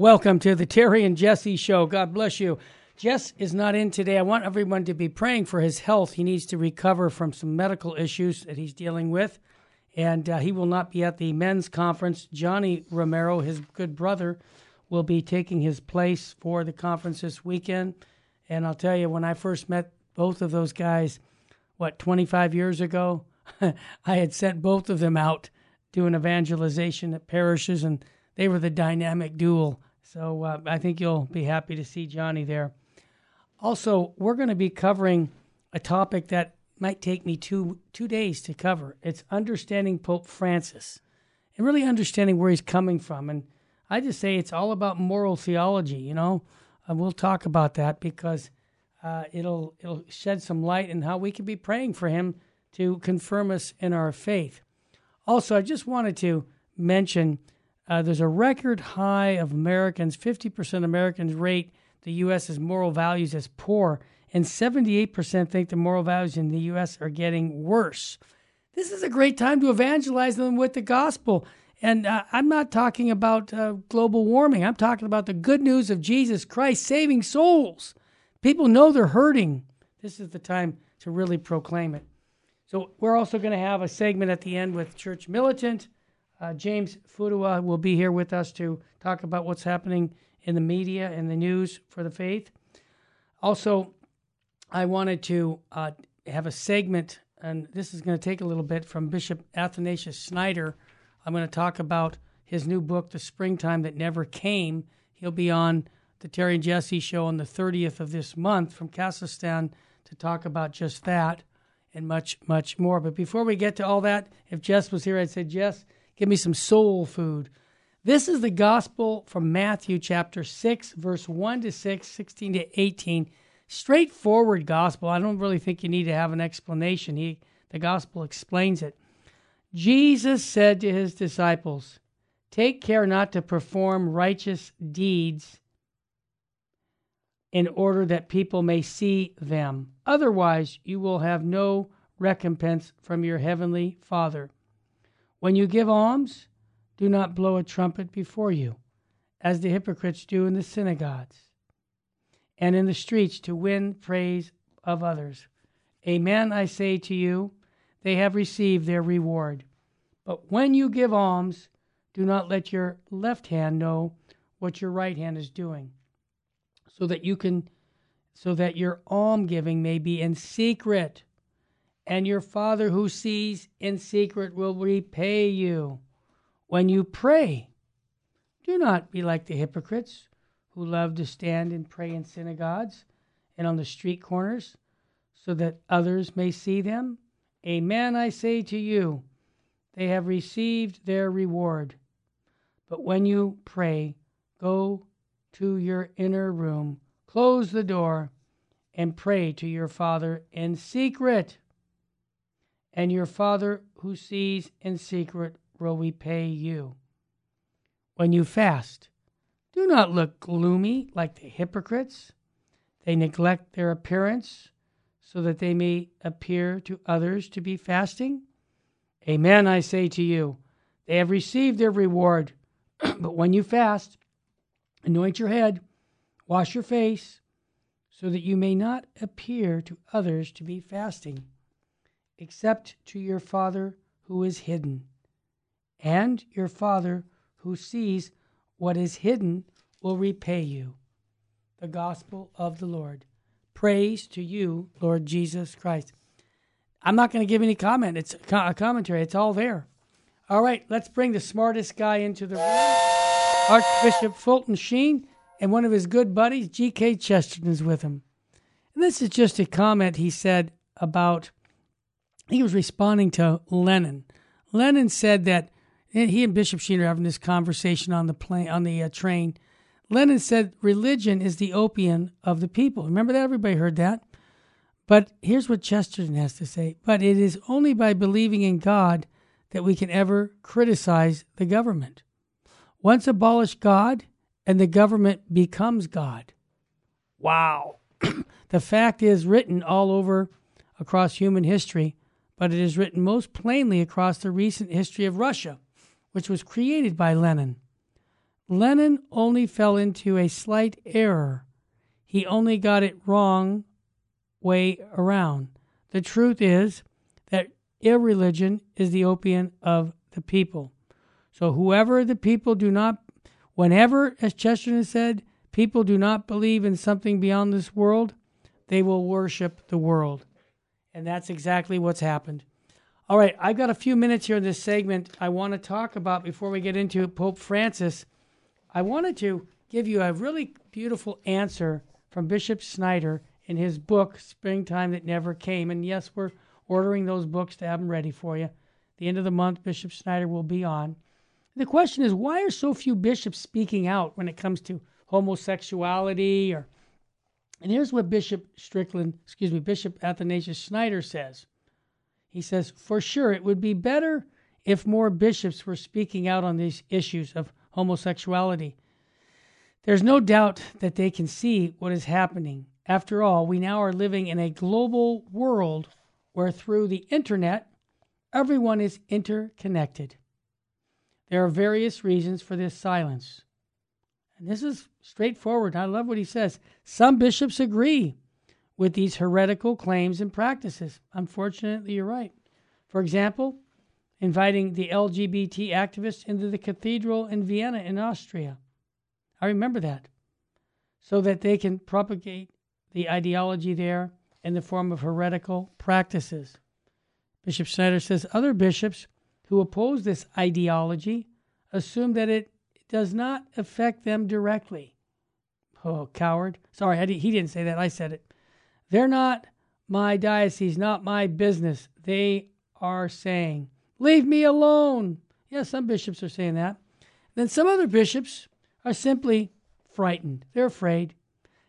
Welcome to the Terry and Jesse Show. God bless you. Jess is not in today. I want everyone to be praying for his health. He needs to recover from some medical issues that he's dealing with, and uh, he will not be at the men's conference. Johnny Romero, his good brother, will be taking his place for the conference this weekend. And I'll tell you, when I first met both of those guys, what, 25 years ago, I had sent both of them out doing evangelization at parishes, and they were the dynamic duel. So uh, I think you'll be happy to see Johnny there. Also, we're going to be covering a topic that might take me two two days to cover. It's understanding Pope Francis and really understanding where he's coming from. And I just say it's all about moral theology. You know, and we'll talk about that because uh, it'll it'll shed some light in how we can be praying for him to confirm us in our faith. Also, I just wanted to mention uh, there's a record high of Americans. Fifty percent Americans rate the U.S.'s moral values as poor, and 78% think the moral values in the U.S. are getting worse. This is a great time to evangelize them with the gospel. And uh, I'm not talking about uh, global warming. I'm talking about the good news of Jesus Christ saving souls. People know they're hurting. This is the time to really proclaim it. So, we're also going to have a segment at the end with Church Militant. Uh, James Fudua will be here with us to talk about what's happening in the media and the news for the faith. Also, I wanted to uh, have a segment, and this is going to take a little bit from Bishop Athanasius Schneider. I'm going to talk about his new book, The Springtime That Never Came. He'll be on the Terry and Jesse show on the 30th of this month from Kazakhstan to talk about just that and much, much more. But before we get to all that, if Jess was here, I'd say, Jess, give me some soul food. This is the gospel from Matthew chapter 6, verse 1 to 6, 16 to 18. Straightforward gospel. I don't really think you need to have an explanation. He, the gospel explains it. Jesus said to his disciples, Take care not to perform righteous deeds in order that people may see them. Otherwise, you will have no recompense from your heavenly Father. When you give alms, do not blow a trumpet before you, as the hypocrites do in the synagogues and in the streets to win praise of others. Amen, I say to you, they have received their reward. But when you give alms, do not let your left hand know what your right hand is doing, so that you can so that your almsgiving may be in secret, and your father who sees in secret will repay you. When you pray, do not be like the hypocrites who love to stand and pray in synagogues and on the street corners so that others may see them. Amen, I say to you, they have received their reward. But when you pray, go to your inner room, close the door, and pray to your Father in secret. And your Father who sees in secret will repay you. When you fast, do not look gloomy like the hypocrites. They neglect their appearance so that they may appear to others to be fasting. Amen, I say to you, they have received their reward. but when you fast, anoint your head, wash your face, so that you may not appear to others to be fasting, except to your Father who is hidden and your Father who sees what is hidden will repay you. The Gospel of the Lord. Praise to you, Lord Jesus Christ. I'm not going to give any comment. It's a commentary. It's all there. All right, let's bring the smartest guy into the room. Archbishop Fulton Sheen and one of his good buddies, G.K. Chesterton, is with him. And this is just a comment he said about, he was responding to Lenin. Lenin said that he and Bishop Sheen are having this conversation on the plane on the uh, train. Lenin said religion is the opium of the people. Remember that? Everybody heard that. But here's what Chesterton has to say. But it is only by believing in God that we can ever criticize the government. Once abolish God, and the government becomes God. Wow. the fact is written all over across human history, but it is written most plainly across the recent history of Russia which was created by Lenin. Lenin only fell into a slight error. He only got it wrong way around. The truth is that irreligion is the opium of the people. So whoever the people do not, whenever, as Chesterton said, people do not believe in something beyond this world, they will worship the world. And that's exactly what's happened. All right, I've got a few minutes here in this segment I want to talk about before we get into Pope Francis. I wanted to give you a really beautiful answer from Bishop Schneider in his book, Springtime That Never Came. And yes, we're ordering those books to have them ready for you. The end of the month, Bishop Schneider will be on. The question is why are so few bishops speaking out when it comes to homosexuality or and here's what Bishop Strickland, excuse me, Bishop Athanasius Schneider says. He says, For sure, it would be better if more bishops were speaking out on these issues of homosexuality. There's no doubt that they can see what is happening. After all, we now are living in a global world where through the internet, everyone is interconnected. There are various reasons for this silence. And this is straightforward. I love what he says. Some bishops agree with these heretical claims and practices. Unfortunately, you're right. For example, inviting the LGBT activists into the cathedral in Vienna in Austria. I remember that. So that they can propagate the ideology there in the form of heretical practices. Bishop Schneider says other bishops who oppose this ideology assume that it does not affect them directly. Oh, coward. Sorry, he didn't say that. I said it. They're not my diocese, not my business. They are saying, Leave me alone. Yeah, some bishops are saying that. Then some other bishops are simply frightened. They're afraid.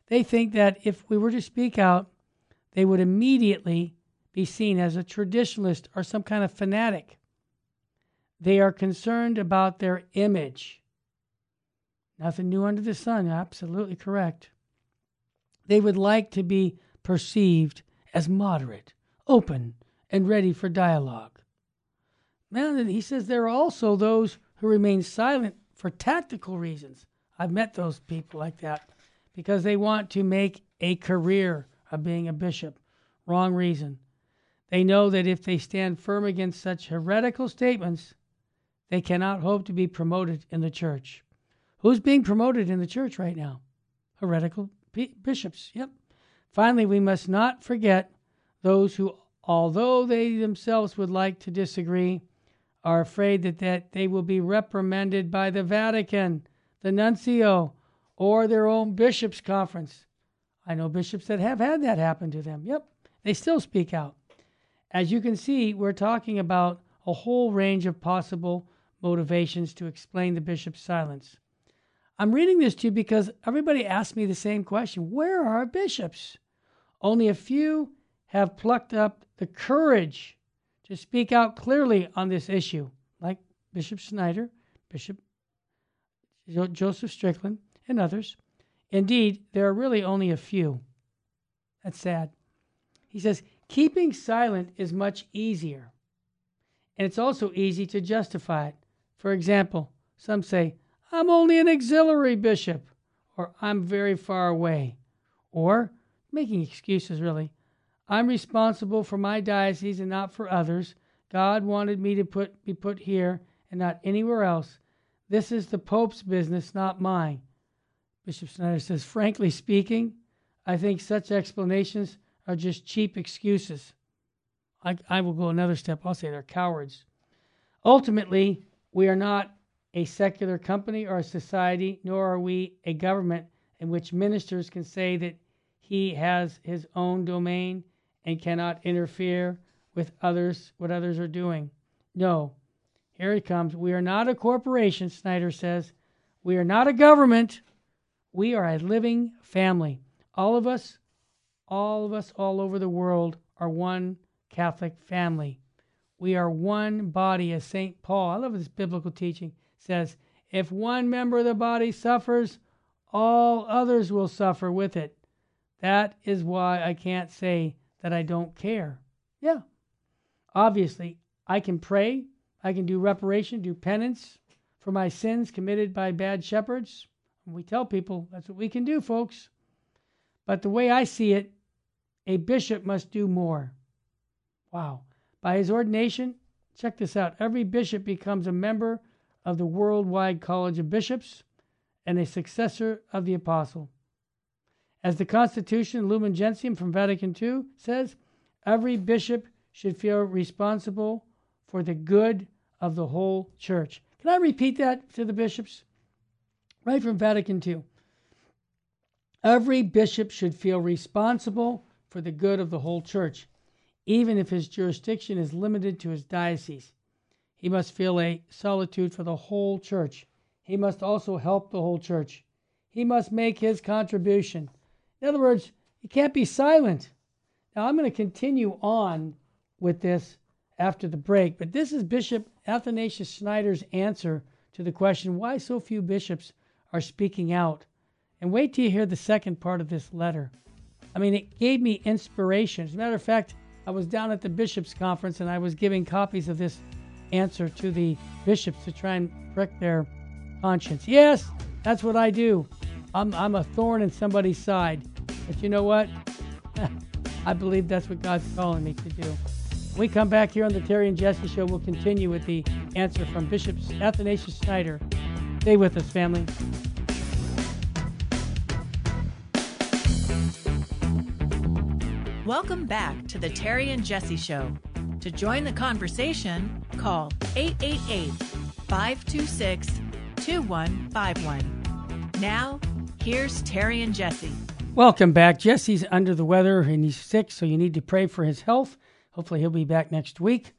They think that if we were to speak out, they would immediately be seen as a traditionalist or some kind of fanatic. They are concerned about their image. Nothing new under the sun, absolutely correct. They would like to be perceived as moderate, open, and ready for dialogue. Man, he says there are also those who remain silent for tactical reasons. I've met those people like that because they want to make a career of being a bishop. Wrong reason. They know that if they stand firm against such heretical statements, they cannot hope to be promoted in the church. Who's being promoted in the church right now? Heretical bishops. Yep. Finally, we must not forget those who, although they themselves would like to disagree, are afraid that, that they will be reprimanded by the Vatican, the nuncio, or their own bishops' conference. I know bishops that have had that happen to them. Yep, they still speak out. As you can see, we're talking about a whole range of possible motivations to explain the bishop's silence. I'm reading this to you because everybody asks me the same question Where are our bishops? Only a few have plucked up the courage to speak out clearly on this issue, like Bishop Schneider, Bishop Joseph Strickland, and others. Indeed, there are really only a few. That's sad. He says, keeping silent is much easier. And it's also easy to justify it. For example, some say, I'm only an auxiliary bishop, or I'm very far away, or making excuses really. I'm responsible for my diocese and not for others. God wanted me to put be put here and not anywhere else. This is the Pope's business, not mine. Bishop Schneider says, frankly speaking, I think such explanations are just cheap excuses. I, I will go another step. I'll say they're cowards. Ultimately, we are not a secular company or a society, nor are we a government in which ministers can say that he has his own domain and cannot interfere with others, what others are doing. No. Here he comes. We are not a corporation, Schneider says. We are not a government. We are a living family. All of us, all of us all over the world are one Catholic family. We are one body, as St. Paul, I love this biblical teaching says, if one member of the body suffers, all others will suffer with it. That is why I can't say that I don't care. Yeah. Obviously, I can pray, I can do reparation, do penance for my sins committed by bad shepherds. We tell people that's what we can do, folks. But the way I see it, a bishop must do more. Wow. By his ordination, check this out every bishop becomes a member of the Worldwide College of Bishops and a successor of the apostle. As the Constitution Lumen Gentium from Vatican II says, every bishop should feel responsible for the good of the whole church. Can I repeat that to the bishops? Right from Vatican II. Every bishop should feel responsible for the good of the whole church, even if his jurisdiction is limited to his diocese. He must feel a solitude for the whole church. He must also help the whole church. He must make his contribution. In other words, he can't be silent. Now, I'm going to continue on with this after the break, but this is Bishop Athanasius Schneider's answer to the question why so few bishops are speaking out and wait till you hear the second part of this letter. I mean, it gave me inspiration. As a matter of fact, I was down at the bishops' conference and I was giving copies of this answer to the bishops to try and correct their conscience. Yes, that's what I do. I'm, I'm a thorn in somebody's side. But you know what? I believe that's what God's calling me to do. When we come back here on the Terry and Jesse Show, we'll continue with the answer from Bishop Athanasius Schneider. Stay with us, family. Welcome back to the Terry and Jesse Show. To join the conversation, call 888 526 2151. Now, here's Terry and Jesse. Welcome back. Jesse's under the weather and he's sick, so you need to pray for his health. Hopefully, he'll be back next week.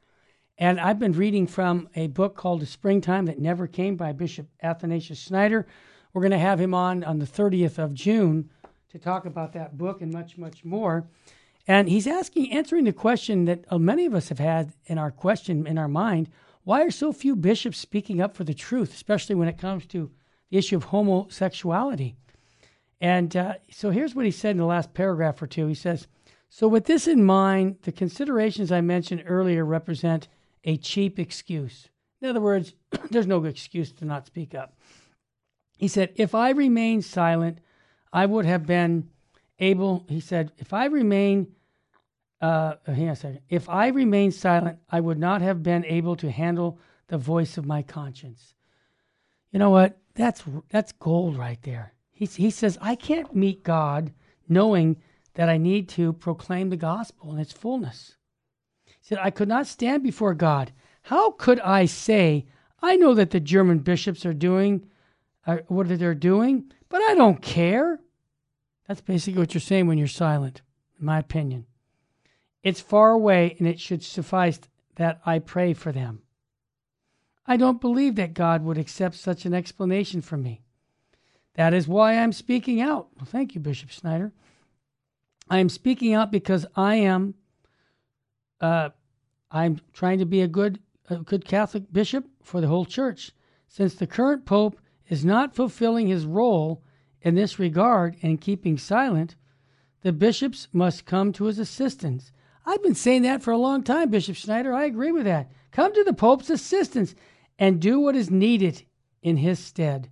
And I've been reading from a book called The Springtime That Never Came by Bishop Athanasius Schneider. We're going to have him on on the 30th of June to talk about that book and much, much more. And he's asking, answering the question that uh, many of us have had in our question in our mind why are so few bishops speaking up for the truth, especially when it comes to the issue of homosexuality? And uh, so here's what he said in the last paragraph or two. He says, So, with this in mind, the considerations I mentioned earlier represent a cheap excuse. In other words, there's no excuse to not speak up. He said, If I remained silent, I would have been able, he said, if I remain, uh, hang on a second, if I remain silent, I would not have been able to handle the voice of my conscience. You know what? That's that's gold right there. He he says I can't meet God knowing that I need to proclaim the gospel in its fullness. He said I could not stand before God. How could I say I know that the German bishops are doing uh, what they're doing, but I don't care. That's basically what you're saying when you're silent, in my opinion. It's far away, and it should suffice that I pray for them. I don't believe that God would accept such an explanation from me. That is why I'm speaking out. Well, thank you, Bishop Schneider. I am speaking out because I am uh, I'm trying to be a good a good Catholic bishop for the whole church. Since the current pope is not fulfilling his role in this regard and keeping silent, the bishops must come to his assistance. I've been saying that for a long time, Bishop Schneider. I agree with that. Come to the Pope's assistance and do what is needed in his stead.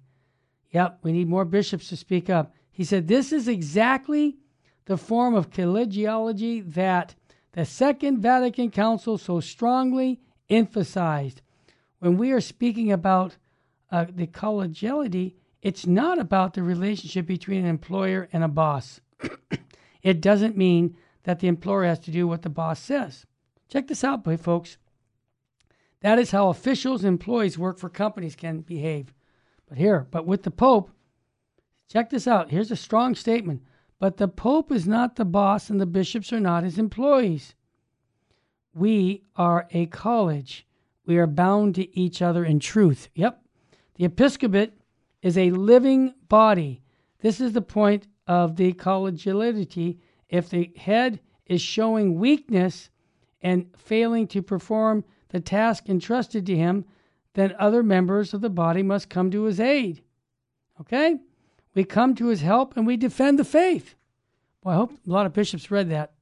Yep, we need more bishops to speak up. He said this is exactly the form of collegiality that the Second Vatican Council so strongly emphasized. When we are speaking about uh, the collegiality, it's not about the relationship between an employer and a boss. it doesn't mean that the employer has to do what the boss says. Check this out, folks. That is how officials and employees work for companies can behave. But here, but with the Pope, check this out. Here's a strong statement. But the Pope is not the boss and the bishops are not his employees. We are a college. We are bound to each other in truth. Yep. The episcopate is a living body. This is the point of the collegiality. If the head is showing weakness and failing to perform the task entrusted to him, then other members of the body must come to his aid. Okay? We come to his help and we defend the faith. Well, I hope a lot of bishops read that.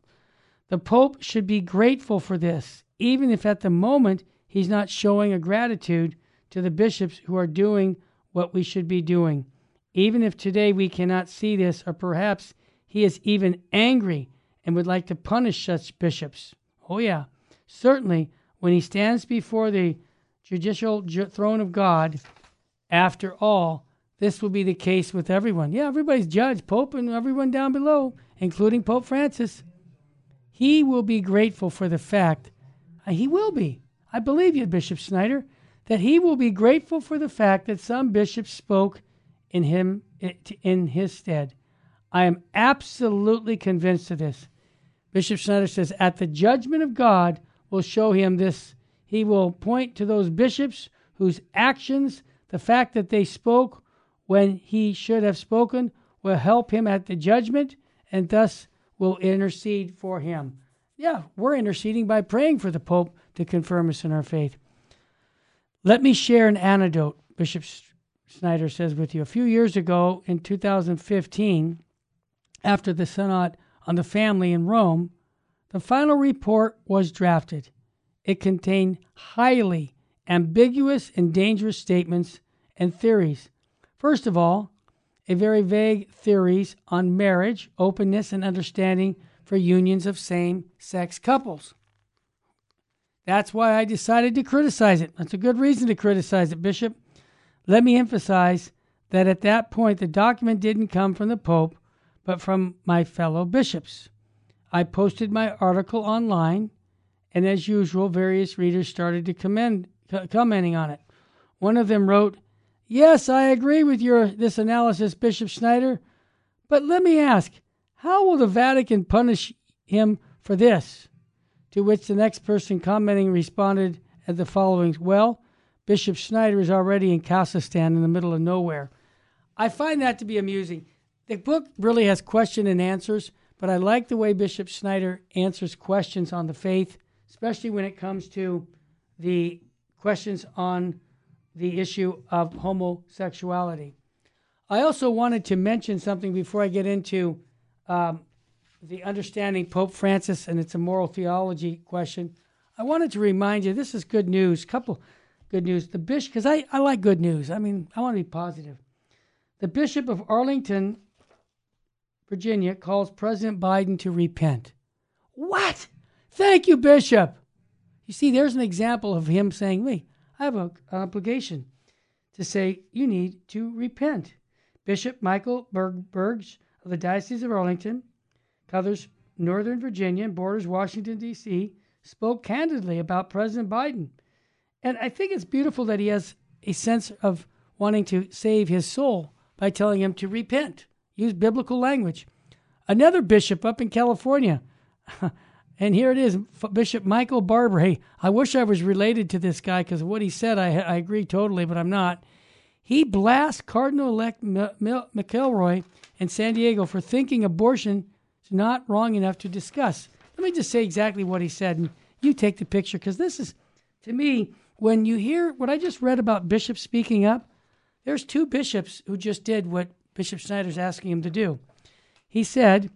The Pope should be grateful for this, even if at the moment he's not showing a gratitude to the bishops who are doing what we should be doing. Even if today we cannot see this, or perhaps he is even angry and would like to punish such bishops. Oh, yeah. Certainly, when he stands before the judicial ju- throne of God, after all, this will be the case with everyone. Yeah, everybody's judge, Pope, and everyone down below, including Pope Francis. He will be grateful for the fact, uh, he will be, I believe you, Bishop Schneider, that he will be grateful for the fact that some bishops spoke in him in his stead. I am absolutely convinced of this. Bishop Schneider says, at the judgment of God will show him this. He will point to those bishops whose actions, the fact that they spoke when he should have spoken, will help him at the judgment and thus will intercede for him. Yeah, we're interceding by praying for the Pope to confirm us in our faith. Let me share an anecdote, Bishop Schneider says with you. A few years ago in 2015, after the Synod on the Family in Rome, the final report was drafted. It contained highly ambiguous and dangerous statements and theories. First of all, a very vague theories on marriage, openness, and understanding for unions of same sex couples. That's why I decided to criticize it. That's a good reason to criticize it, Bishop. Let me emphasize that at that point the document didn't come from the Pope, but from my fellow bishops. I posted my article online, and as usual, various readers started to commend, commenting on it. One of them wrote, Yes, I agree with your this analysis, Bishop Schneider, but let me ask, how will the Vatican punish him for this? To which the next person commenting responded as the following Well, Bishop Schneider is already in Kazakhstan in the middle of nowhere. I find that to be amusing. The book really has question and answers, but I like the way Bishop Schneider answers questions on the faith, especially when it comes to the questions on the issue of homosexuality. I also wanted to mention something before I get into um, the understanding Pope Francis and it's a moral theology question. I wanted to remind you this is good news. Couple good news. The bishop, because I, I like good news. I mean, I want to be positive. The Bishop of Arlington, Virginia, calls President Biden to repent. What? Thank you, Bishop. You see, there's an example of him saying, "Me, I have an obligation to say you need to repent. Bishop Michael Berg, Bergs of the Diocese of Arlington, covers Northern Virginia and borders Washington, D.C., spoke candidly about President Biden. And I think it's beautiful that he has a sense of wanting to save his soul by telling him to repent, use biblical language. Another bishop up in California And here it is, Bishop Michael Barber. Hey, I wish I was related to this guy because what he said, I, I agree totally, but I'm not. He blasts Cardinal elect McElroy in San Diego for thinking abortion not wrong enough to discuss. Let me just say exactly what he said, and you take the picture because this is, to me, when you hear what I just read about bishops speaking up, there's two bishops who just did what Bishop Schneider's asking him to do. He said,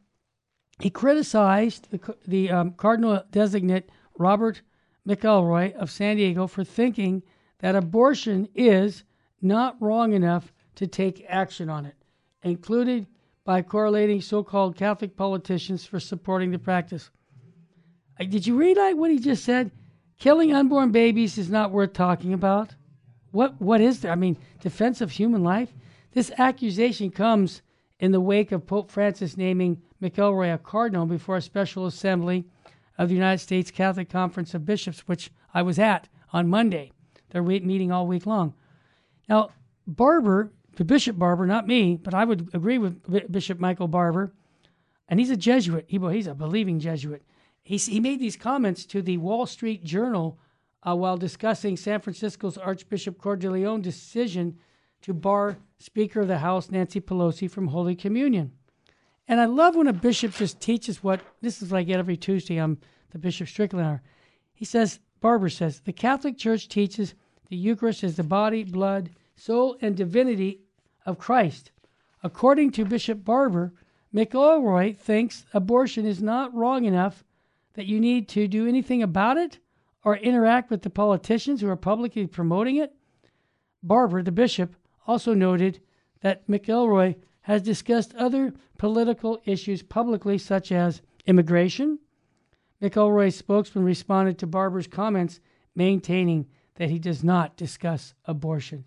he criticized the, the um, Cardinal designate Robert McElroy of San Diego for thinking that abortion is not wrong enough to take action on it, included by correlating so called Catholic politicians for supporting the practice. Did you read like what he just said? Killing unborn babies is not worth talking about. What what is there? I mean, defense of human life? This accusation comes in the wake of Pope Francis naming McElroy a cardinal before a special assembly of the United States Catholic Conference of Bishops, which I was at on Monday. They're meeting all week long. Now, Barber, the Bishop Barber, not me, but I would agree with Bishop Michael Barber, and he's a Jesuit. He, he's a believing Jesuit. He, he made these comments to the Wall Street Journal uh, while discussing San Francisco's Archbishop Cordileone's decision to bar Speaker of the House Nancy Pelosi from Holy Communion. And I love when a bishop just teaches what this is like every Tuesday on the Bishop Strickland hour. He says, Barber says, the Catholic Church teaches the Eucharist is the body, blood, soul, and divinity of Christ. According to Bishop Barber, McElroy thinks abortion is not wrong enough that you need to do anything about it or interact with the politicians who are publicly promoting it. Barber, the bishop, also noted that McElroy has discussed other political issues publicly, such as immigration. McElroy's spokesman responded to Barber's comments, maintaining that he does not discuss abortion.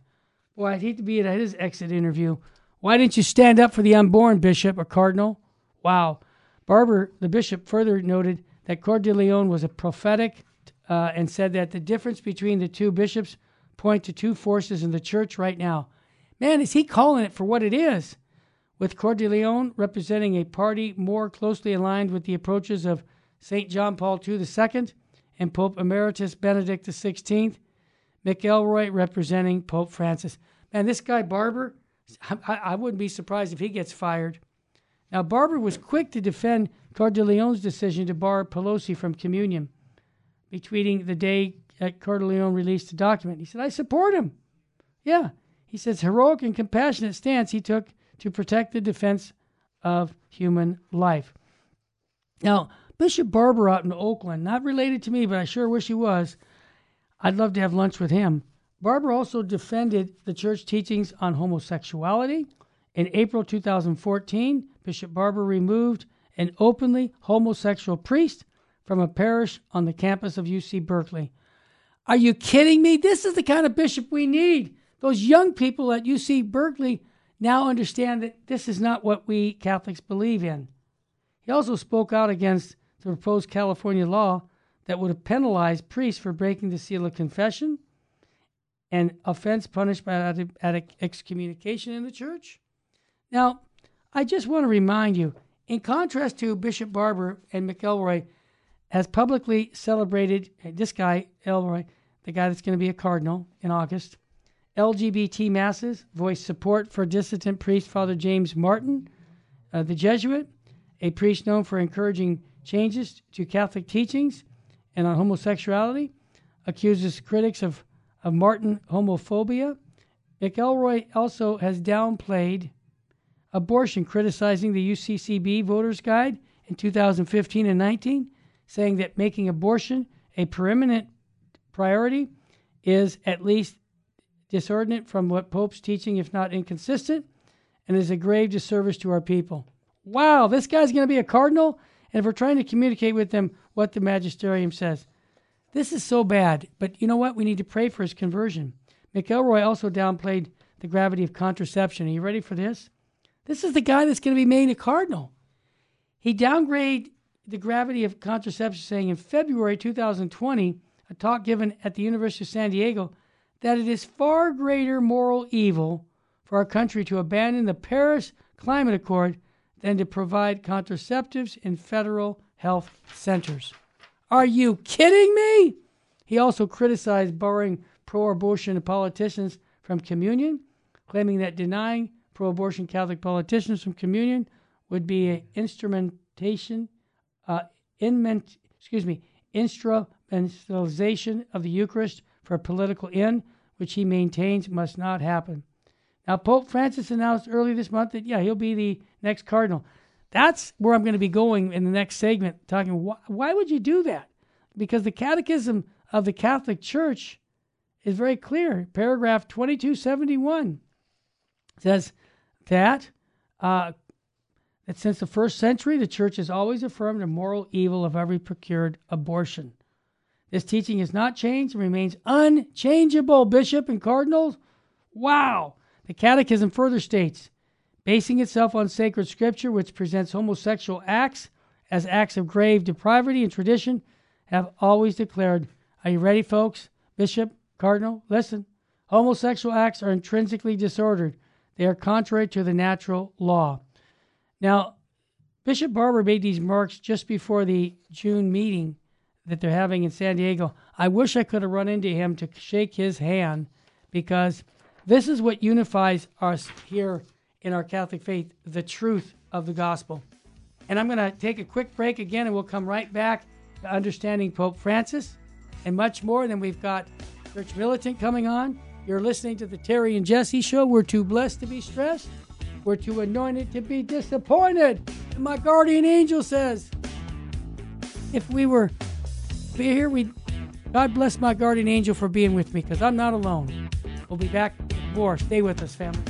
Boy, I'd hate to be at his exit interview. Why didn't you stand up for the unborn, Bishop or Cardinal? Wow. Barber, the bishop, further noted that Cordileone was a prophetic uh, and said that the difference between the two bishops point to two forces in the church right now. Man, is he calling it for what it is? With Cordileone representing a party more closely aligned with the approaches of St. John Paul II II and Pope Emeritus Benedict XVI, McElroy representing Pope Francis. Man, this guy Barber, I, I wouldn't be surprised if he gets fired. Now, Barber was quick to defend Cordileone's decision to bar Pelosi from communion, betweeting the day that Cordileone released the document. He said, I support him. Yeah. He says, heroic and compassionate stance he took to protect the defense of human life. Now, Bishop Barber out in Oakland, not related to me, but I sure wish he was. I'd love to have lunch with him. Barber also defended the church teachings on homosexuality. In April 2014, Bishop Barber removed an openly homosexual priest from a parish on the campus of UC Berkeley. Are you kidding me? This is the kind of bishop we need. Those young people at UC Berkeley now understand that this is not what we Catholics believe in. He also spoke out against the proposed California law that would have penalized priests for breaking the seal of confession, an offense punished by excommunication in the church. Now, I just want to remind you, in contrast to Bishop Barber and McElroy, has publicly celebrated this guy, Elroy, the guy that's going to be a cardinal in August. LGBT masses voiced support for dissident priest Father James Martin, uh, the Jesuit, a priest known for encouraging changes to Catholic teachings and on homosexuality, accuses critics of, of Martin homophobia. McElroy also has downplayed abortion, criticizing the UCCB Voters Guide in 2015 and 19, saying that making abortion a preeminent priority is at least disordinate from what Pope's teaching, if not inconsistent, and is a grave disservice to our people. Wow, this guy's going to be a cardinal? And if we're trying to communicate with them what the magisterium says, this is so bad. But you know what? We need to pray for his conversion. McElroy also downplayed the gravity of contraception. Are you ready for this? This is the guy that's going to be made a cardinal. He downgraded the gravity of contraception, saying in February 2020, a talk given at the University of San Diego, that it is far greater moral evil for our country to abandon the Paris Climate Accord than to provide contraceptives in federal health centers. Are you kidding me? He also criticized barring pro abortion politicians from communion, claiming that denying pro abortion Catholic politicians from communion would be an instrumentation, uh, inment, excuse me, instrumentalization of the Eucharist for a political end, which he maintains must not happen. Now, Pope Francis announced early this month that, yeah, he'll be the next cardinal. That's where I'm going to be going in the next segment, talking why, why would you do that? Because the Catechism of the Catholic Church is very clear. Paragraph 2271 says that uh, that since the first century, the church has always affirmed the moral evil of every procured abortion. This teaching has not changed and remains unchangeable, bishop and cardinals. Wow! The Catechism further states, basing itself on sacred scripture, which presents homosexual acts as acts of grave depravity and tradition, have always declared, Are you ready, folks? Bishop, Cardinal, listen. Homosexual acts are intrinsically disordered they are contrary to the natural law. Now, Bishop Barber made these remarks just before the June meeting that they're having in San Diego. I wish I could have run into him to shake his hand because this is what unifies us here in our Catholic faith the truth of the gospel. And I'm going to take a quick break again and we'll come right back to understanding Pope Francis and much more. Then we've got Church Militant coming on. You're listening to the Terry and Jesse Show. We're too blessed to be stressed. We're too anointed to be disappointed. And my guardian angel says, if we were here, we God bless my guardian angel for being with me because I'm not alone. We'll be back more. Stay with us, family.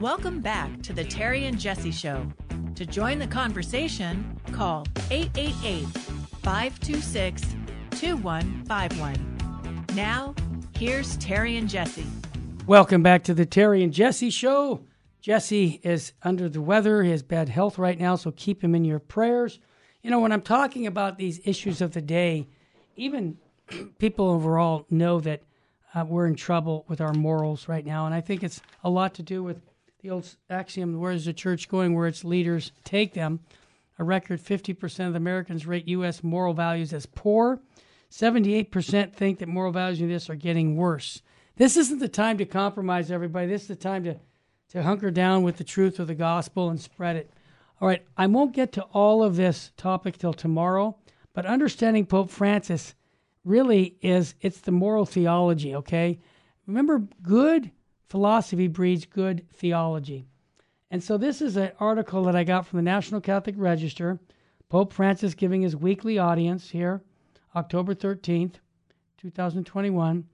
Welcome back to the Terry and Jesse Show. To join the conversation, call 888 526 2151. Now, here's Terry and Jesse. Welcome back to the Terry and Jesse Show. Jesse is under the weather. He has bad health right now, so keep him in your prayers. You know, when I'm talking about these issues of the day, even people overall know that uh, we're in trouble with our morals right now. And I think it's a lot to do with the old axiom where is the church going, where its leaders take them. A record 50% of Americans rate U.S. moral values as poor. 78% think that moral values in this are getting worse. This isn't the time to compromise, everybody. This is the time to, to hunker down with the truth of the gospel and spread it. All right, I won't get to all of this topic till tomorrow, but understanding Pope Francis really is it's the moral theology, okay? Remember, good philosophy breeds good theology. And so this is an article that I got from the National Catholic Register. Pope Francis giving his weekly audience here, October 13th, 2021.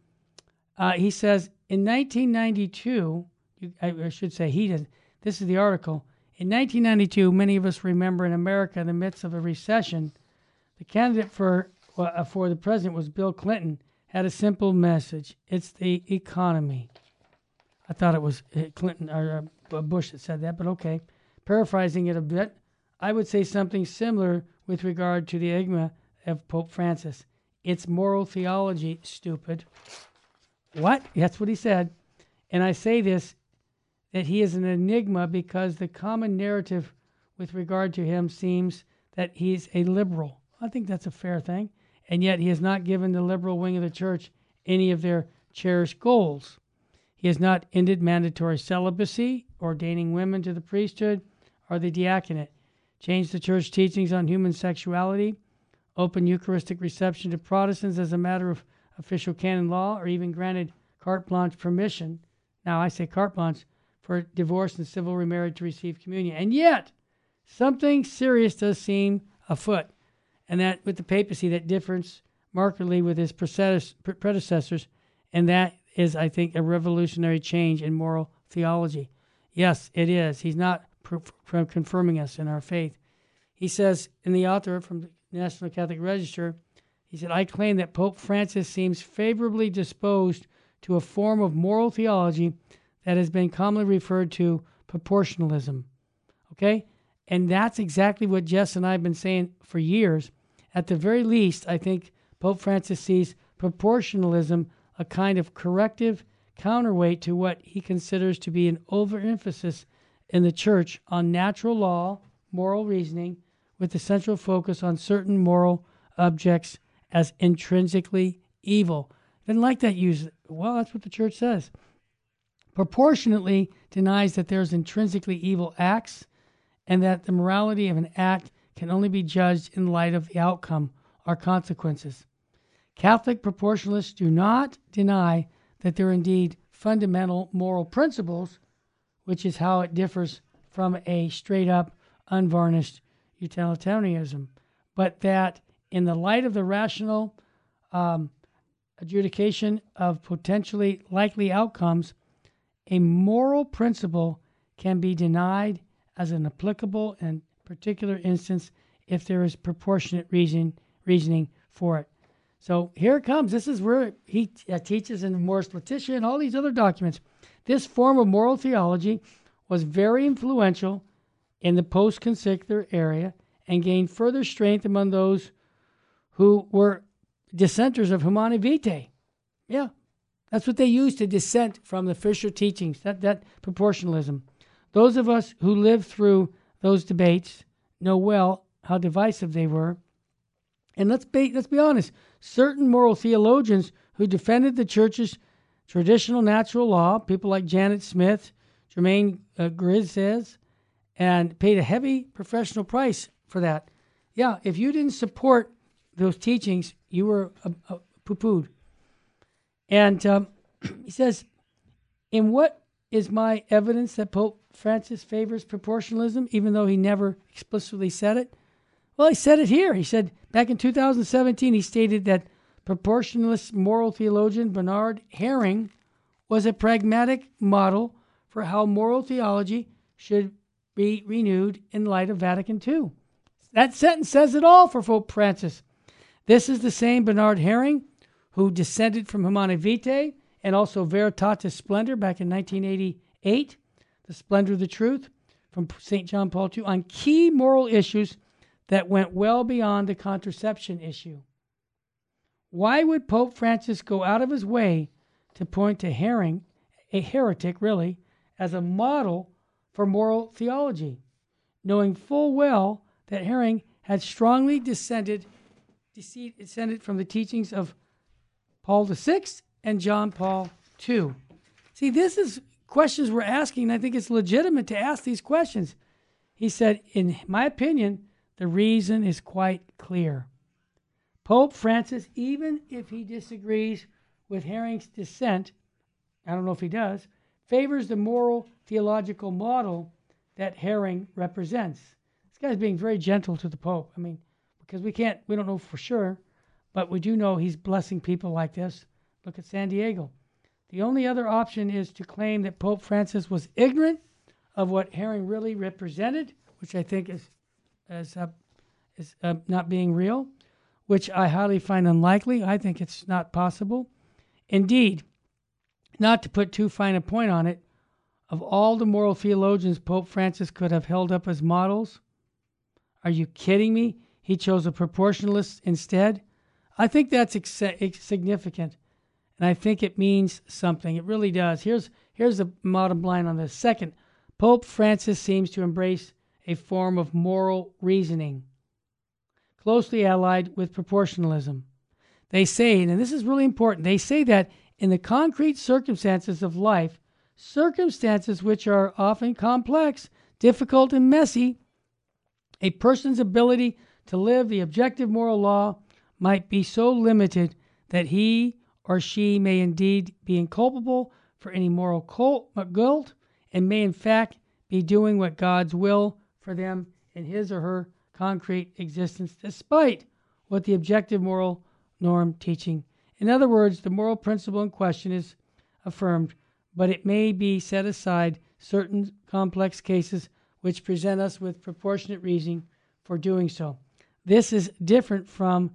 Uh, he says in 1992, you, I should say he did. This is the article. In 1992, many of us remember in America, in the midst of a recession, the candidate for uh, for the president was Bill Clinton. Had a simple message: it's the economy. I thought it was uh, Clinton or uh, Bush that said that, but okay. Paraphrasing it a bit, I would say something similar with regard to the enigma of Pope Francis. It's moral theology, stupid. What? That's what he said. And I say this that he is an enigma because the common narrative with regard to him seems that he's a liberal. I think that's a fair thing. And yet he has not given the liberal wing of the church any of their cherished goals. He has not ended mandatory celibacy, ordaining women to the priesthood or the diaconate, changed the church teachings on human sexuality, opened Eucharistic reception to Protestants as a matter of official canon law, or even granted carte blanche permission. Now, I say carte blanche for divorce and civil remarriage to receive communion. And yet, something serious does seem afoot, and that with the papacy that difference markedly with his predecessors, and that is, I think, a revolutionary change in moral theology. Yes, it is. He's not pr- confirming us in our faith. He says in the author from the National Catholic Register, he said, I claim that Pope Francis seems favorably disposed to a form of moral theology that has been commonly referred to proportionalism. Okay? And that's exactly what Jess and I have been saying for years. At the very least, I think Pope Francis sees proportionalism a kind of corrective counterweight to what he considers to be an overemphasis in the church on natural law, moral reasoning, with the central focus on certain moral objects as intrinsically evil. Didn't like that use. Well, that's what the church says. Proportionalism denies that there's intrinsically evil acts and that the morality of an act can only be judged in light of the outcome or consequences. Catholic proportionalists do not deny that there are indeed fundamental moral principles, which is how it differs from a straight up, unvarnished utilitarianism, but that in the light of the rational um, adjudication of potentially likely outcomes, a moral principle can be denied as an applicable and particular instance if there is proportionate reason, reasoning for it. So here it comes. This is where he uh, teaches in Amoris Laetitia and all these other documents. This form of moral theology was very influential in the post conciliar area and gained further strength among those who were dissenters of Humanae Vitae. Yeah, that's what they used to dissent from the Fisher teachings, that, that proportionalism. Those of us who lived through those debates know well how divisive they were. And let's be, let's be honest, certain moral theologians who defended the church's traditional natural law, people like Janet Smith, Germain uh, says, and paid a heavy professional price for that. Yeah, if you didn't support those teachings, you were uh, uh, poo pooed. And um, he says, In what is my evidence that Pope Francis favors proportionalism, even though he never explicitly said it? Well, he said it here. He said back in 2017, he stated that proportionalist moral theologian Bernard Häring was a pragmatic model for how moral theology should be renewed in light of Vatican II. That sentence says it all for Pope Francis. This is the same Bernard Häring who descended from Humanae Vitae and also Veritatis Splendor back in 1988, The Splendor of the Truth from St. John Paul II, on key moral issues that went well beyond the contraception issue. Why would Pope Francis go out of his way to point to Häring, a heretic really, as a model for moral theology, knowing full well that Häring had strongly descended, descended from the teachings of Paul VI and John Paul II. See, this is questions we're asking, I think it's legitimate to ask these questions. He said, In my opinion, the reason is quite clear. Pope Francis, even if he disagrees with Häring's dissent, I don't know if he does, favors the moral theological model that Herring represents. This guy's being very gentle to the Pope. I mean, because we can't, we don't know for sure, but we do know he's blessing people like this. Look at San Diego. The only other option is to claim that Pope Francis was ignorant of what Häring really represented, which I think is, is, uh, is uh, not being real, which I highly find unlikely. I think it's not possible. Indeed, not to put too fine a point on it, of all the moral theologians Pope Francis could have held up as models, are you kidding me? He chose a proportionalist instead. I think that's ex- significant, and I think it means something. It really does. Here's here's the bottom line on this. Second, Pope Francis seems to embrace a form of moral reasoning, closely allied with proportionalism. They say, and this is really important, they say that in the concrete circumstances of life, circumstances which are often complex, difficult, and messy, a person's ability to live the objective moral law might be so limited that he or she may indeed be inculpable for any moral guilt and may in fact be doing what God's will for them in his or her concrete existence, despite what the objective moral norm teaching. In other words, the moral principle in question is affirmed, but it may be set aside certain complex cases which present us with proportionate reasoning for doing so. This is different from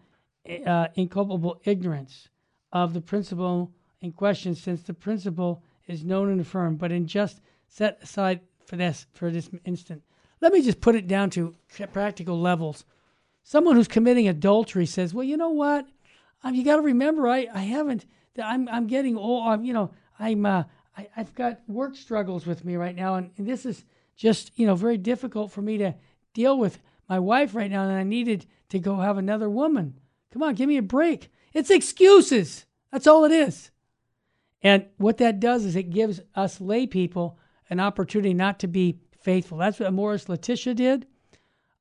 uh, inculpable ignorance of the principle in question, since the principle is known and affirmed, but in just set aside for this for this instant. Let me just put it down to practical levels. Someone who's committing adultery says, "Well, you know what? Um, you got to remember, I, I haven't. I'm I'm getting old. I'm, you know, I'm uh, I, I've got work struggles with me right now, and, and this is just you know very difficult for me to deal with my wife right now, and I needed to go have another woman. Come on, give me a break. It's excuses. That's all it is. And what that does is it gives us lay people an opportunity not to be faithful. That's what Amoris Laetitia did.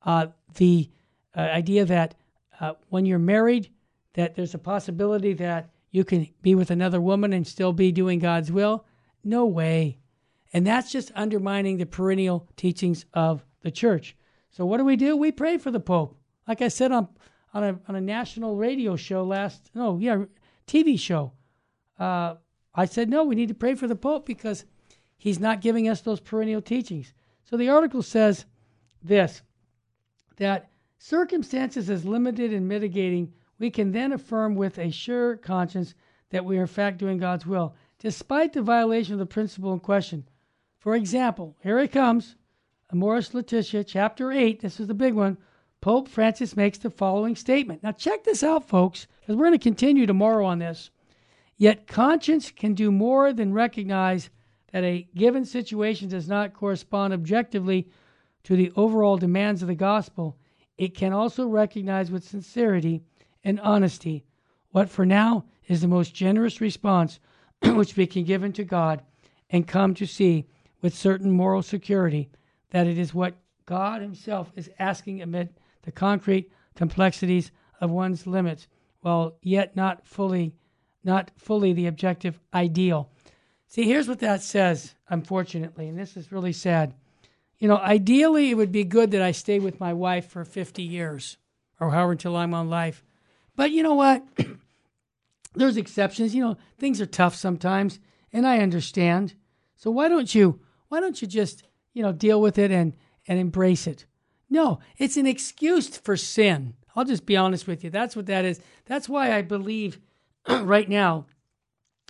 Uh, the uh, idea that uh, when you're married, that there's a possibility that you can be with another woman and still be doing God's will. No way. And that's just undermining the perennial teachings of the church. So what do we do? We pray for the Pope. Like I said on on a on a national radio show last no yeah TV show. Uh, I said no, we need to pray for the Pope because he's not giving us those perennial teachings. So the article says this that circumstances as limited and mitigating, we can then affirm with a sure conscience that we are in fact doing God's will, despite the violation of the principle in question. For example, here it comes, Amoris Laetitia, chapter 8, this is the big one. Pope Francis makes the following statement. Now, check this out, folks, because we're going to continue tomorrow on this. Yet, conscience can do more than recognize that a given situation does not correspond objectively to the overall demands of the gospel. It can also recognize with sincerity and honesty what for now is the most generous response which we can give unto God and come to see with certain moral security that it is what God Himself is asking amid the concrete complexities of one's limits, while yet not fully not fully the objective ideal. See, here's what that says, unfortunately, and this is really sad. You know, ideally, it would be good that I stay with my wife for 50 years or however until I'm on life. But you know what? there's exceptions. You know, things are tough sometimes, and I understand. So why don't you why don't you just you know deal with it and and embrace it? No, it's an excuse for sin. I'll just be honest with you. That's what that is. That's why I believe right now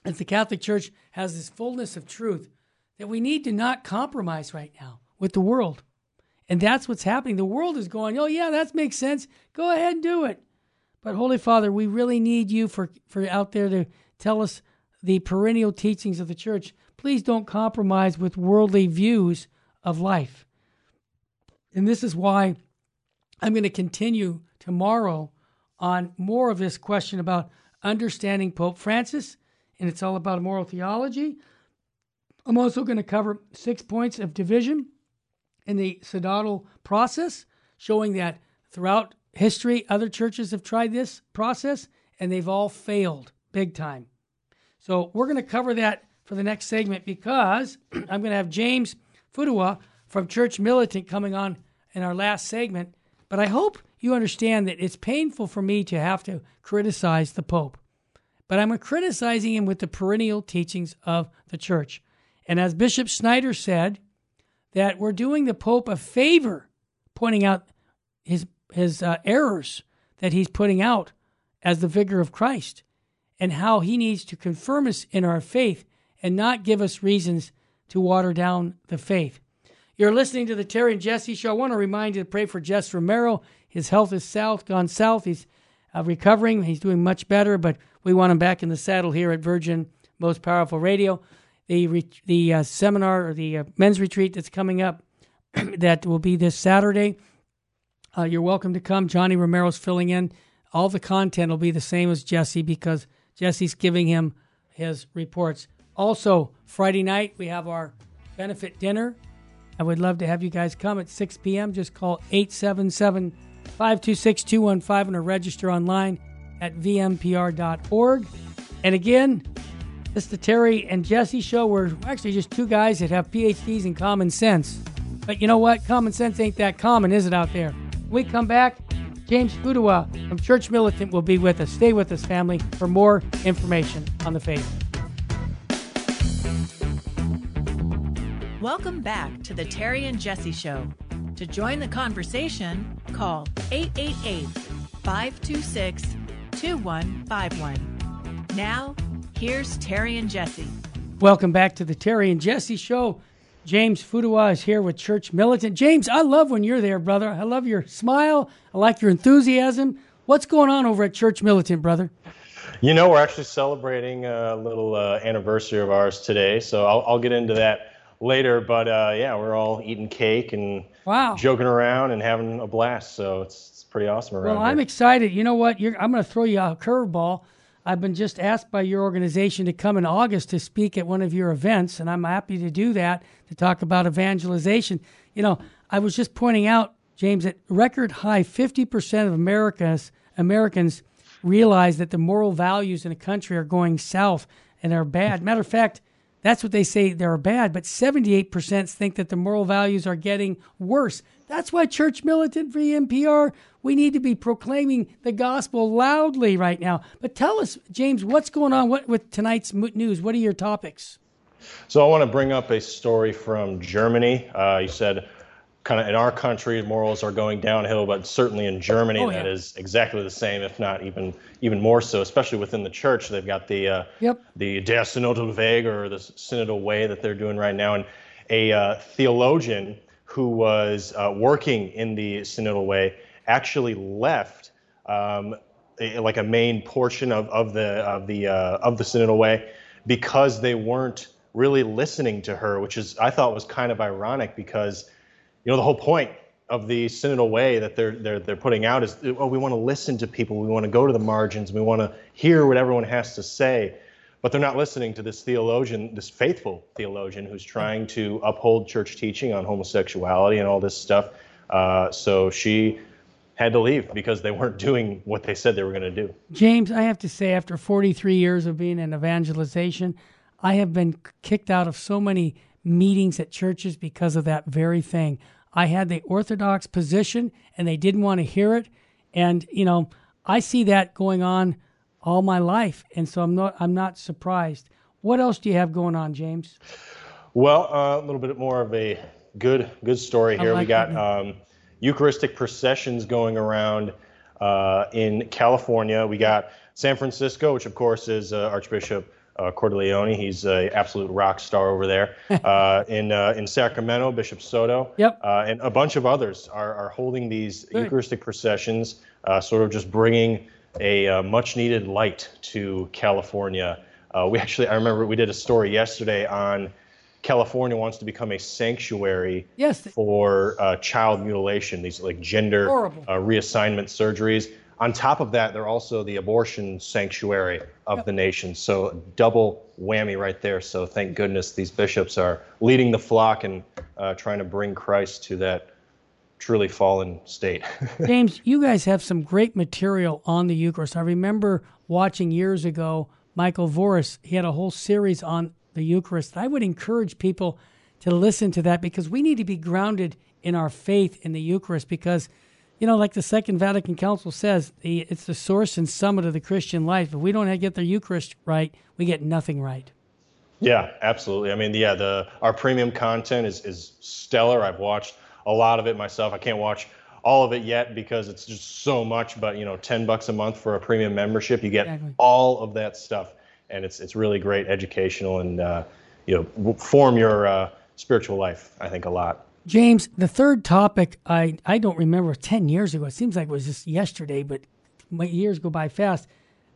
that the Catholic Church has this fullness of truth that we need to not compromise right now with the world. And that's what's happening. The world is going, oh, yeah, that makes sense. Go ahead and do it. But Holy Father, we really need you for, for out there to tell us the perennial teachings of the church. Please don't compromise with worldly views of life. And this is why I'm going to continue tomorrow on more of this question about understanding Pope Francis, and it's all about moral theology. I'm also going to cover six points of division in the synodal process, showing that throughout history, other churches have tried this process and they've all failed big time. So we're going to cover that for the next segment because I'm going to have James Futua from Church Militant coming on in our last segment. But I hope you understand that it's painful for me to have to criticize the Pope. But I'm criticizing him with the perennial teachings of the church. And as Bishop Schneider said, that we're doing the Pope a favor, pointing out his his uh, errors that he's putting out as the vicar of Christ, and how he needs to confirm us in our faith and not give us reasons to water down the faith. You're listening to the Terry and Jesse Show. I want to remind you to pray for Jess Romero. His health is south, gone south. He's uh, recovering. He's doing much better, but we want him back in the saddle here at Virgin Most Powerful Radio the the uh, seminar or the uh, men's retreat that's coming up that will be this Saturday. Uh, you're welcome to come. Johnny Romero's filling in. All the content will be the same as Jesse because Jesse's giving him his reports. Also, Friday night we have our benefit dinner. I would love to have you guys come at 6 p.m. Just call 877 526 215 and register online at vmpr.org. And again, it's the Terry and Jesse show. We're actually just two guys that have PhDs in common sense. But you know what? Common sense ain't that common, is it, out there? When we come back, James Futua from Church Militant will be with us. Stay with us, family, for more information on the faith. Welcome back to the Terry and Jesse Show. To join the conversation, call 888 526 2151. Now, Here's Terry and Jesse. Welcome back to the Terry and Jesse Show. James Futua is here with Church Militant. James, I love when you're there, brother. I love your smile. I like your enthusiasm. What's going on over at Church Militant, brother? You know, we're actually celebrating a little uh, anniversary of ours today, so I'll, I'll get into that later. But uh, yeah, we're all eating cake and wow. joking around and having a blast. So it's, it's pretty awesome around Well, here. I'm excited. You know what? You're, I'm going to throw you a curveball. I've been just asked by your organization to come in August to speak at one of your events, and I'm happy to do that to talk about evangelization. You know, I was just pointing out, James, that record high 50% of Americans Americans realize that the moral values in a country are going south and are bad. Matter of fact, that's what they say they're bad, but 78% think that the moral values are getting worse. That's why Church Militant VMPR, we need to be proclaiming the gospel loudly right now. But tell us, James, what's going on what, with tonight's news? What are your topics? So I want to bring up a story from Germany. Uh, you said kind of in our country morals are going downhill, but certainly in Germany Oh, yeah. that is exactly the same, if not even even more so. Especially within the church, they've got the uh, Yep. the Der Synodal Weg or the Synodal Way that they're doing right now, and a uh, theologian who was uh, working in the Synodal Way actually left. Um, a, like a main portion of, of the of the uh, of the Synodal Way because they weren't really listening to her, which is I thought was kind of ironic because you know the whole point of the synodal way that they're they're they're putting out is oh we want to listen to people, we want to go to the margins, we want to hear what everyone has to say, but they're not listening to this theologian, this faithful theologian who's trying to uphold church teaching on homosexuality and all this stuff. Uh, so she had to leave because they weren't doing what they said they were going to do. James, I have to say, after 43 years of being in evangelization, I have been kicked out of so many meetings at churches because of that very thing. I had the orthodox position and they didn't want to hear it. And, you know, I see that going on all my life, and so I'm not I'm not surprised. What else do you have going on, James? Well, uh, a little bit more of a good good story here. like we got um, Eucharistic processions going around uh, in California. We got San Francisco, which of course is uh, Archbishop uh, Cordileone. He's an absolute rock star over there. Uh, in uh, in Sacramento, Bishop Soto. Yep. Uh, and a bunch of others are, are holding these Good. Eucharistic processions, uh, sort of just bringing a uh, much needed light to California. Uh, we actually, I remember we did a story yesterday on California wants to become a sanctuary Yes. for uh, child mutilation, these like gender uh, reassignment surgeries. On top of that, they're also the abortion sanctuary of the nation. So double whammy right there. So thank goodness these bishops are leading the flock and uh, trying to bring Christ to that truly fallen state. James, you guys have some great material on the Eucharist. I remember watching years ago Michael Voris. He had a whole series on the Eucharist. I would encourage people to listen to that because we need to be grounded in our faith in the Eucharist because, you know, like the Second Vatican Council says, the, it's the source and summit of the Christian life. If we don't get the Eucharist right, we get nothing right. Yeah, absolutely. I mean, yeah, the our premium content is is stellar. I've watched a lot of it myself. I can't watch all of it yet because it's just so much. But you know, ten bucks a month for a premium membership, you get Exactly. all of that stuff, and it's it's really great, educational, and uh, you know, form your uh, spiritual life. I think a lot. James, the third topic, I, I don't remember 10 years ago. It seems like it was just yesterday, but my years go by fast.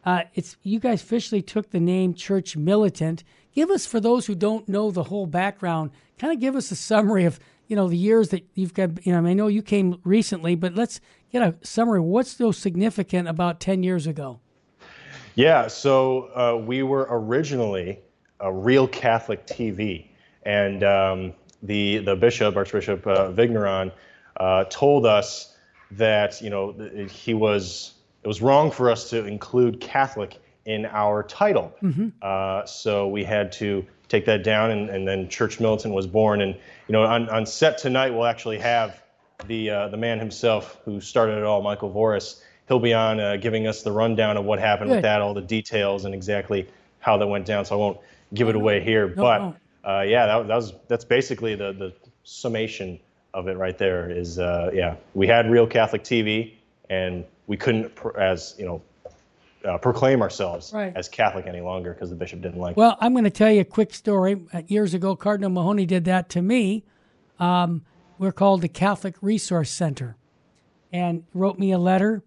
Uh, it's You guys officially took the name Church Militant. Give us, for those who don't know the whole background, kind of give us a summary of, you know, the years that you've got. You know, I know you came recently, but let's get a summary. What's so significant about 10 years ago? Yeah, so uh, we were originally a real Catholic TV, and um, the the bishop, Archbishop uh, Vigneron, uh, told us that you know he was it was wrong for us to include Catholic in our title, uh, so we had to take that down, and, and then Church Militant was born, and you know on, on set tonight we'll actually have the uh, the man himself who started it all, Michael Voris. He'll be on uh, giving us the rundown of what happened Good. with that, all the details, and exactly how that went down. So I won't give it away here, No, but no. Uh, yeah, that, that was that's basically the the summation of it right there. Is uh, yeah, we had real Catholic TV, and we couldn't, pr- as you know, uh, proclaim ourselves Right. as Catholic any longer because the bishop didn't like. it. Well, I'm going to tell you a quick story. Uh, years ago, Cardinal Mahony did that to me. Um, we're called the Catholic Resource Center, and wrote me a letter.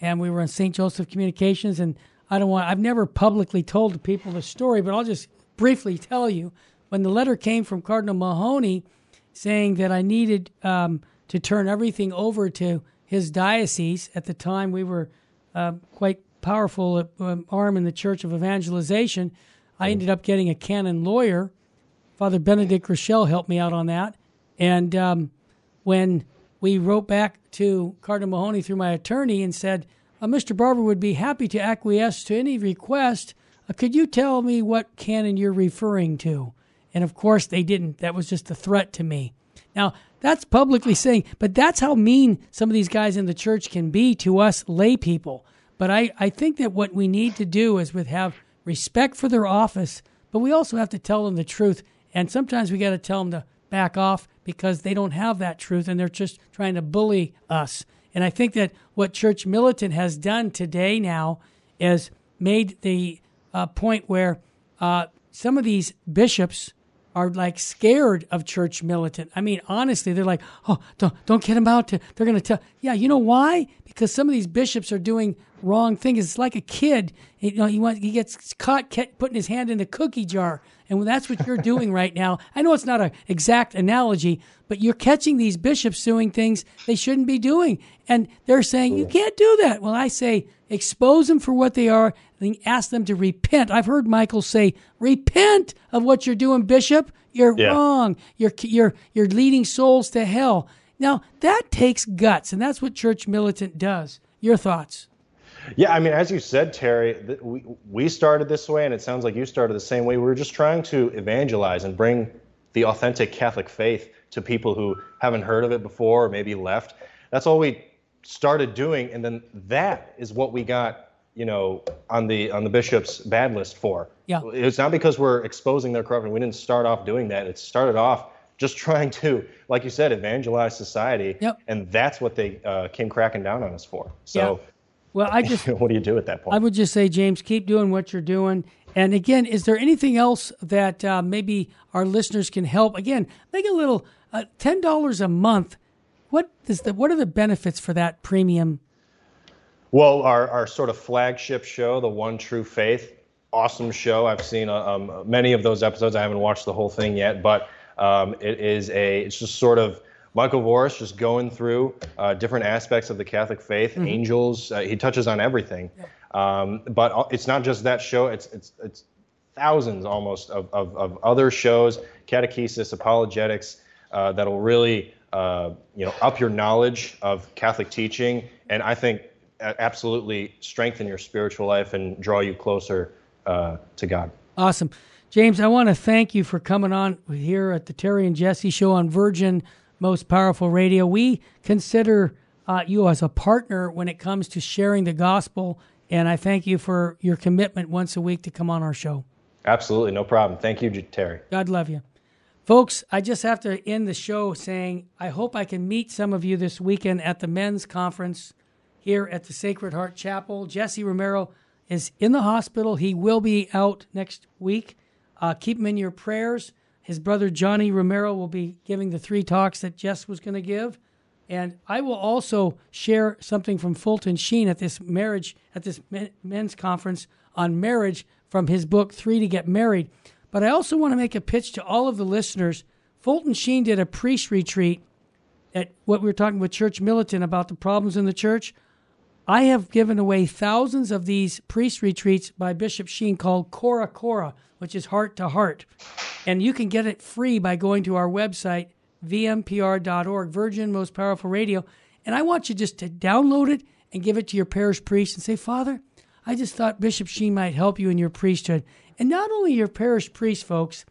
And we were in St. Joseph Communications, and I don't want. I've never publicly told people the story, but I'll just briefly tell you. When the letter came from Cardinal Mahony, saying that I needed um, to turn everything over to his diocese. At the time, we were uh, quite powerful um, arm in the Church of Evangelization. I ended up getting a canon lawyer. Father Benedict Rochelle helped me out on that. And um, when we wrote back to Cardinal Mahony through my attorney and said, uh, Mr. Barber would be happy to acquiesce to any request. Uh, could you tell me what canon you're referring to? And of course, they didn't. That was just a threat to me. Now, that's publicly saying, but that's how mean some of these guys in the church can be to us lay people. But I, I think that what we need to do is with have respect for their office, but we also have to tell them the truth. And sometimes we got to tell them to back off because they don't have that truth and they're just trying to bully us. And I think that what Church Militant has done today now is made the uh, point where uh, some of these bishops are like scared of church militant. I mean, honestly, they're like, "Oh, don't don't get them out to." They're going to tell. Yeah, you know why? Because some of these bishops are doing wrong things. It's like a kid. You know, he wants he gets caught ca- putting his hand in the cookie jar, and that's what you're doing right now. I know it's not an exact analogy, but you're catching these bishops doing things they shouldn't be doing, and they're saying you can't do that. Well, I say expose them for what they are, then ask them to repent. I've heard Michael say, "Repent of what you're doing, Bishop. You're Yeah. wrong. You're you're you're leading souls to hell." Now that takes guts, and that's what church militant does. Your thoughts? Yeah, I mean, as you said, Terry, th- we, we started this way, and it sounds like you started the same way. We were just trying to evangelize and bring the authentic Catholic faith to people who haven't heard of it before or maybe left. That's all we started doing, and then that is what we got you know, on the on the bishop's bad list for. Yeah. It's not because we're exposing their corruption. We didn't start off doing that. It started off just trying to, like you said, evangelize society. Yep. And that's what they uh, came cracking down on us for. So, Well, I just what do you do at that point? I would just say, James, keep doing what you're doing. And again, is there anything else that uh, maybe our listeners can help? Again, make a little uh, ten dollars a month. What is the what are the benefits for that premium? Well, our, our sort of flagship show, The One True Faith, awesome show. I've seen uh, um, many of those episodes. I haven't watched the whole thing yet, but um, it is a, it's just sort of Michael Voris just going through uh, different aspects of the Catholic faith, Mm-hmm. angels. Uh, he touches on everything. Um, but it's not just that show. It's it's it's thousands almost of, of, of other shows, catechesis, apologetics, uh, that'll really uh, you know up your knowledge of Catholic teaching, and I think absolutely strengthen your spiritual life and draw you closer uh, to God. Awesome. James, I want to thank you for coming on here at the Terry and Jesse show on Virgin Most Powerful Radio. We consider uh, you as a partner when it comes to sharing the gospel, and I thank you for your commitment once a week to come on our show. Absolutely, no problem. Thank you, Terry. God love you. Folks, I just have to end the show saying I hope I can meet some of you this weekend at the men's conference here at the Sacred Heart Chapel. Jesse Romero is in the hospital. He will be out next week. Uh, keep him in your prayers. His brother Johnny Romero will be giving the three talks that Jess was going to give. And I will also share something from Fulton Sheen at this marriage, at this men's conference on marriage from his book, Three to Get Married. But I also want to make a pitch to all of the listeners. Fulton Sheen did a priest retreat at what we were talking with Church Militant about the problems in the church. I have given away thousands of these priest retreats by Bishop Sheen called Cor ad Cor, which is heart to heart. And you can get it free by going to our website, vmpr.org, Virgin Most Powerful Radio. And I want you just to download it and give it to your parish priest and say, Father, I just thought Bishop Sheen might help you in your priesthood. And not only your parish priest, folks,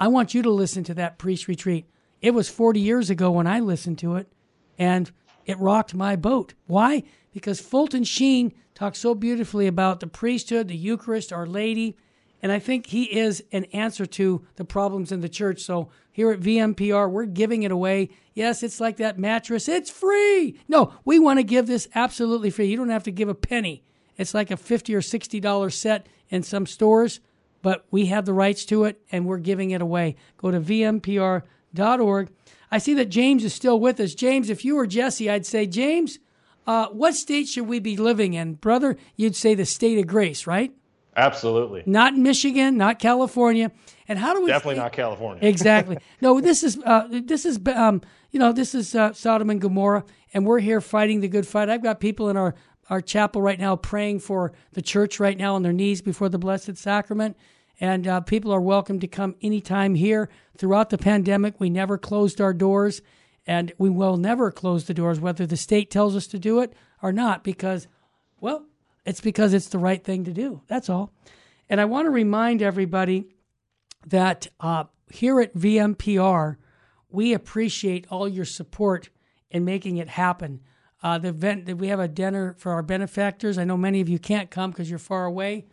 I want you to listen to that priest retreat. It was 40 years ago when I listened to it, and it rocked my boat. Why? Because Fulton Sheen talks so beautifully about the priesthood, the Eucharist, Our Lady, and I think he is an answer to the problems in the church. So here at VMPR, we're giving it away. Yes, it's like that mattress. It's free. No, we want to give this absolutely free. You don't have to give a penny. It's like a 50 or $60 set in some stores, but we have the rights to it and we're giving it away. Go to vmpr.org. I see that James is still with us. James, if you were Jesse, I'd say, James, uh, what state should we be living in? Brother, you'd say the state of grace, right? Absolutely. Not Michigan, not California. And how do we Definitely stay- not California. exactly. No, this is uh, this is um, you know this is uh, Sodom and Gomorrah, and we're here fighting the good fight. I've got people in our our chapel right now praying for the church right now on their knees before the Blessed Sacrament, and uh, people are welcome to come anytime here. Throughout the pandemic, we never closed our doors, and we will never close the doors, whether the state tells us to do it or not, because well, it's because it's the right thing to do. That's all. And I want to remind everybody that uh, here at VMPR, we appreciate all your support in making it happen. Uh, the event that we have a dinner for our benefactors. I know many of you can't come because you're far away,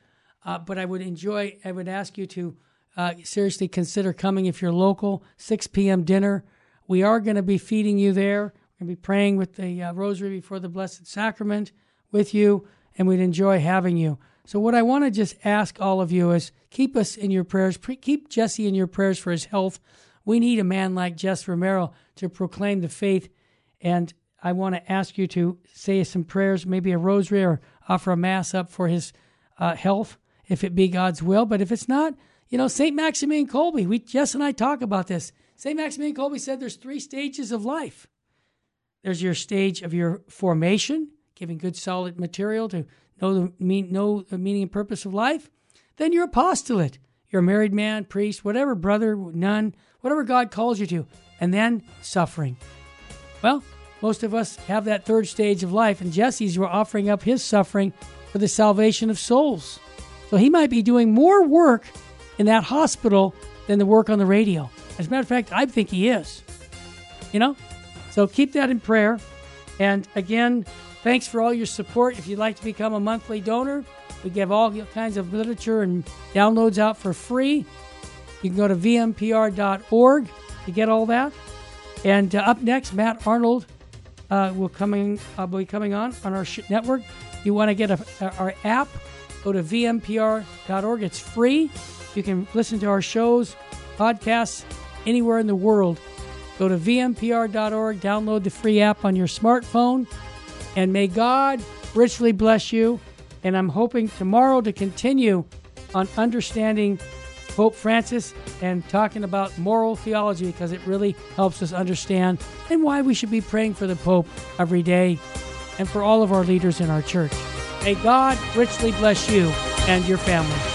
uh, but I would enjoy. I would ask you to uh, seriously consider coming if you're local. 6 p.m. dinner. We are going to be feeding you there. We're going to be praying with the uh, Rosary before the Blessed Sacrament with you, and we'd enjoy having you. So, what I want to just ask all of you is keep us in your prayers. Pre- keep Jesse in your prayers for his health. We need a man like Jess Romero to proclaim the faith. And I want to ask you to say some prayers, maybe a rosary or offer a mass up for his uh, health, if it be God's will. But if it's not, you know, St. Maximilian Kolbe, we, Jess and I talk about this. St. Maximilian Kolbe said there's three stages of life there's your stage of your formation, giving good solid material to know the mean know the meaning and purpose of life. Then your apostolate. You're a married man, priest, whatever, brother, nun, whatever God calls you to. And then suffering. Well, most of us have that third stage of life, and Jesse's were offering up his suffering for the salvation of souls. So he might be doing more work in that hospital than the work on the radio. As a matter of fact, I think he is. You know? So keep that in prayer. And again, Thanks for all your support. If you'd like to become a monthly donor, we give all kinds of literature and downloads out for free. You can go to vmpr.org to get all that. And uh, up next, Matt Arnold uh, will coming uh, be coming on on our sh- network. You want to get a, our app? Go to vmpr.org. It's free. You can listen to our shows, podcasts anywhere in the world. Go to vmpr.org. Download the free app on your smartphone, and may God richly bless you. And I'm hoping tomorrow to continue on understanding Pope Francis and talking about moral theology because it really helps us understand and why we should be praying for the Pope every day and for all of our leaders in our church. May God richly bless you and your family.